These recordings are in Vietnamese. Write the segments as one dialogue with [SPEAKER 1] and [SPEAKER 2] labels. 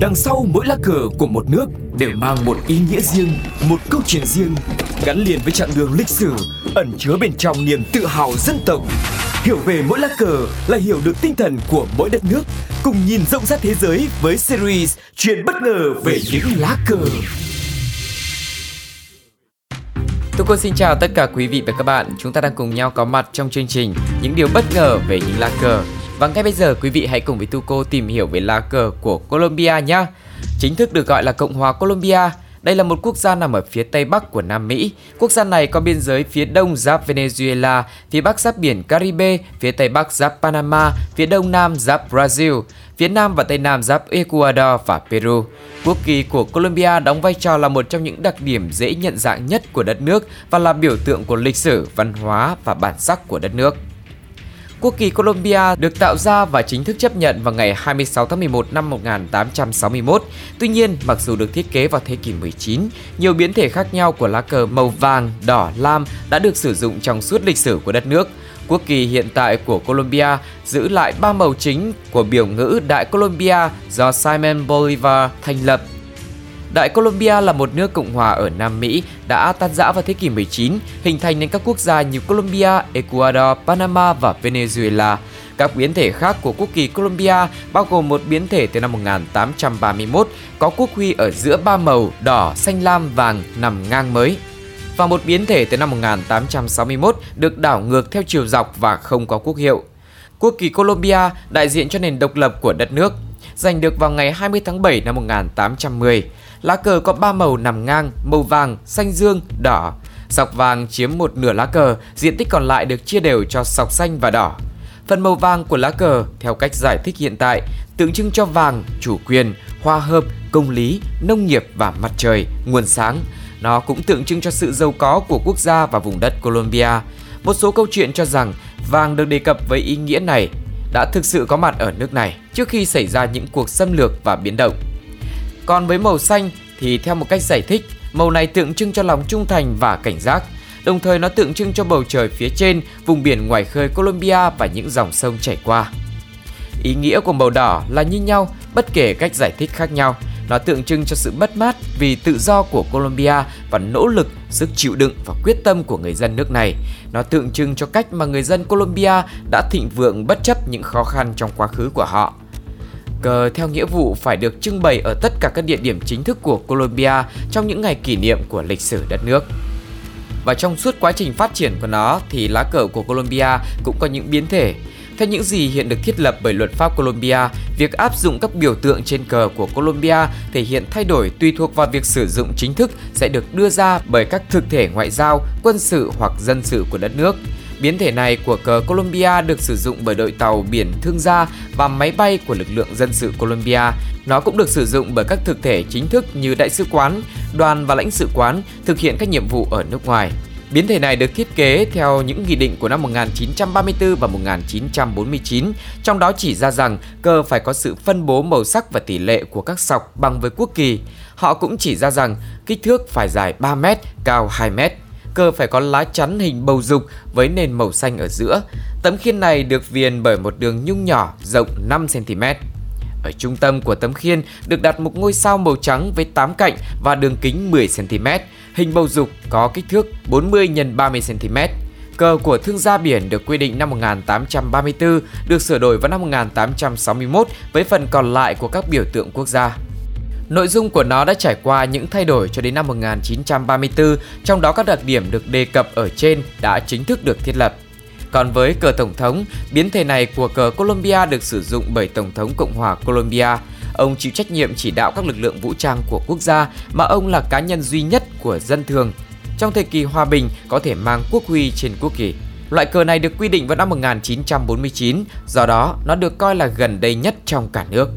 [SPEAKER 1] Đằng sau mỗi lá cờ của một nước đều mang một ý nghĩa riêng, một câu chuyện riêng, gắn liền với chặng đường lịch sử, ẩn chứa bên trong niềm tự hào dân tộc. Hiểu về mỗi lá cờ là hiểu được tinh thần của mỗi đất nước, cùng nhìn rộng rãi thế giới với series Chuyện bất ngờ về những lá cờ.
[SPEAKER 2] Tôi cô xin chào tất cả quý vị và các bạn. Chúng ta đang cùng nhau có mặt trong chương trình Những điều bất ngờ về những lá cờ. Và ngay bây giờ quý vị hãy cùng với Tuco tìm hiểu về lá cờ của Colombia nhé. Chính thức được gọi là Cộng hòa Colombia. Đây là một quốc gia nằm ở phía tây bắc của Nam Mỹ. Quốc gia này có biên giới phía đông giáp Venezuela, phía bắc giáp biển Caribe, phía tây bắc giáp Panama, phía đông nam giáp Brazil, phía nam và tây nam giáp Ecuador và Peru. Quốc kỳ của Colombia đóng vai trò là một trong những đặc điểm dễ nhận dạng nhất của đất nước và là biểu tượng của lịch sử, văn hóa và bản sắc của đất nước. Quốc kỳ Colombia được tạo ra và chính thức chấp nhận vào ngày 26 tháng 11 năm 1861. Tuy nhiên, mặc dù được thiết kế vào thế kỷ 19, nhiều biến thể khác nhau của lá cờ màu vàng, đỏ, lam đã được sử dụng trong suốt lịch sử của đất nước. Quốc kỳ hiện tại của Colombia giữ lại ba màu chính của biểu ngữ Đại Colombia do Simon Bolivar thành lập Đại Colombia là một nước cộng hòa ở Nam Mỹ đã tan rã vào thế kỷ 19, hình thành nên các quốc gia như Colombia, Ecuador, Panama và Venezuela. Các biến thể khác của quốc kỳ Colombia bao gồm một biến thể từ năm 1831 có quốc huy ở giữa ba màu đỏ, xanh lam, vàng nằm ngang mới và một biến thể từ năm 1861 được đảo ngược theo chiều dọc và không có quốc hiệu. Quốc kỳ Colombia đại diện cho nền độc lập của đất nước, giành được vào ngày 20 tháng 7 năm 1810. Lá cờ có 3 màu nằm ngang, màu vàng, xanh dương, đỏ. Sọc vàng chiếm một nửa lá cờ, diện tích còn lại được chia đều cho sọc xanh và đỏ. Phần màu vàng của lá cờ, theo cách giải thích hiện tại, tượng trưng cho vàng, chủ quyền, hòa hợp, công lý, nông nghiệp và mặt trời, nguồn sáng. Nó cũng tượng trưng cho sự giàu có của quốc gia và vùng đất Colombia. Một số câu chuyện cho rằng vàng được đề cập với ý nghĩa này đã thực sự có mặt ở nước này trước khi xảy ra những cuộc xâm lược và biến động. Còn với màu xanh thì theo một cách giải thích, màu này tượng trưng cho lòng trung thành và cảnh giác, đồng thời nó tượng trưng cho bầu trời phía trên, vùng biển ngoài khơi Colombia và những dòng sông chảy qua. Ý nghĩa của màu đỏ là như nhau, bất kể cách giải thích khác nhau. Nó tượng trưng cho sự mất mát vì tự do của Colombia và nỗ lực, sức chịu đựng và quyết tâm của người dân nước này. Nó tượng trưng cho cách mà người dân Colombia đã thịnh vượng bất chấp những khó khăn trong quá khứ của họ. Theo nghĩa vụ phải được trưng bày ở tất cả các địa điểm chính thức của Colombia trong những ngày kỷ niệm của lịch sử đất nước. Và trong suốt quá trình phát triển của nó thì lá cờ của Colombia cũng có những biến thể. Theo những gì hiện được thiết lập bởi luật pháp Colombia, việc áp dụng các biểu tượng trên cờ của Colombia thể hiện thay đổi tùy thuộc vào việc sử dụng chính thức sẽ được đưa ra bởi các thực thể ngoại giao, quân sự hoặc dân sự của đất nước. Biến thể này của cờ Colombia được sử dụng bởi đội tàu biển thương gia và máy bay của lực lượng dân sự Colombia. Nó cũng được sử dụng bởi các thực thể chính thức như đại sứ quán, đoàn và lãnh sự quán thực hiện các nhiệm vụ ở nước ngoài. Biến thể này được thiết kế theo những nghị định của năm 1934 và 1949, trong đó chỉ ra rằng cờ phải có sự phân bố màu sắc và tỷ lệ của các sọc bằng với quốc kỳ. Họ cũng chỉ ra rằng kích thước phải dài 3 m, cao 2 m cơ phải có lá chắn hình bầu dục với nền màu xanh ở giữa. Tấm khiên này được viền bởi một đường nhung nhỏ rộng 5cm. Ở trung tâm của tấm khiên được đặt một ngôi sao màu trắng với 8 cạnh và đường kính 10cm. Hình bầu dục có kích thước 40 x 30cm. Cờ của thương gia biển được quy định năm 1834, được sửa đổi vào năm 1861 với phần còn lại của các biểu tượng quốc gia. Nội dung của nó đã trải qua những thay đổi cho đến năm 1934, trong đó các đặc điểm được đề cập ở trên đã chính thức được thiết lập. Còn với cờ tổng thống, biến thể này của cờ Colombia được sử dụng bởi Tổng thống Cộng hòa Colombia. Ông chịu trách nhiệm chỉ đạo các lực lượng vũ trang của quốc gia mà ông là cá nhân duy nhất của dân thường. Trong thời kỳ hòa bình có thể mang quốc huy trên quốc kỳ. Loại cờ này được quy định vào năm 1949, do đó nó được coi là gần đây nhất trong cả nước.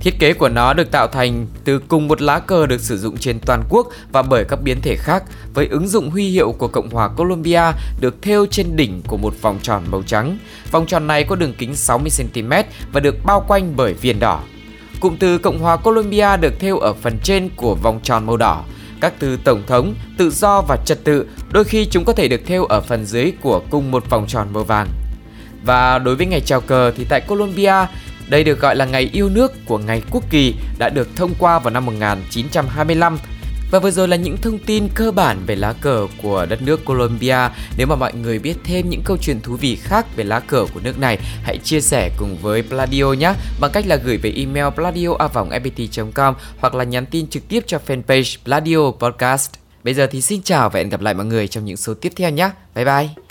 [SPEAKER 2] Thiết kế của nó được tạo thành từ cùng một lá cờ được sử dụng trên toàn quốc và bởi các biến thể khác với ứng dụng huy hiệu của Cộng hòa Colombia được thêu trên đỉnh của một vòng tròn màu trắng. Vòng tròn này có đường kính 60cm và được bao quanh bởi viền đỏ. Cụm từ Cộng hòa Colombia được thêu ở phần trên của vòng tròn màu đỏ. Các từ tổng thống, tự do và trật tự đôi khi chúng có thể được thêu ở phần dưới của cùng một vòng tròn màu vàng. Và đối với ngày chào cờ thì tại Colombia đây được gọi là ngày yêu nước của ngày quốc kỳ đã được thông qua vào năm 1925 và vừa rồi là những thông tin cơ bản về lá cờ của đất nước Colombia. Nếu mà mọi người biết thêm những câu chuyện thú vị khác về lá cờ của nước này, hãy chia sẻ cùng với Pladio nhé bằng cách là gửi về email pladio@fpt.com hoặc là nhắn tin trực tiếp cho fanpage Pladio Podcast. Bây giờ thì xin chào và hẹn gặp lại mọi người trong những số tiếp theo nhé. Bye bye.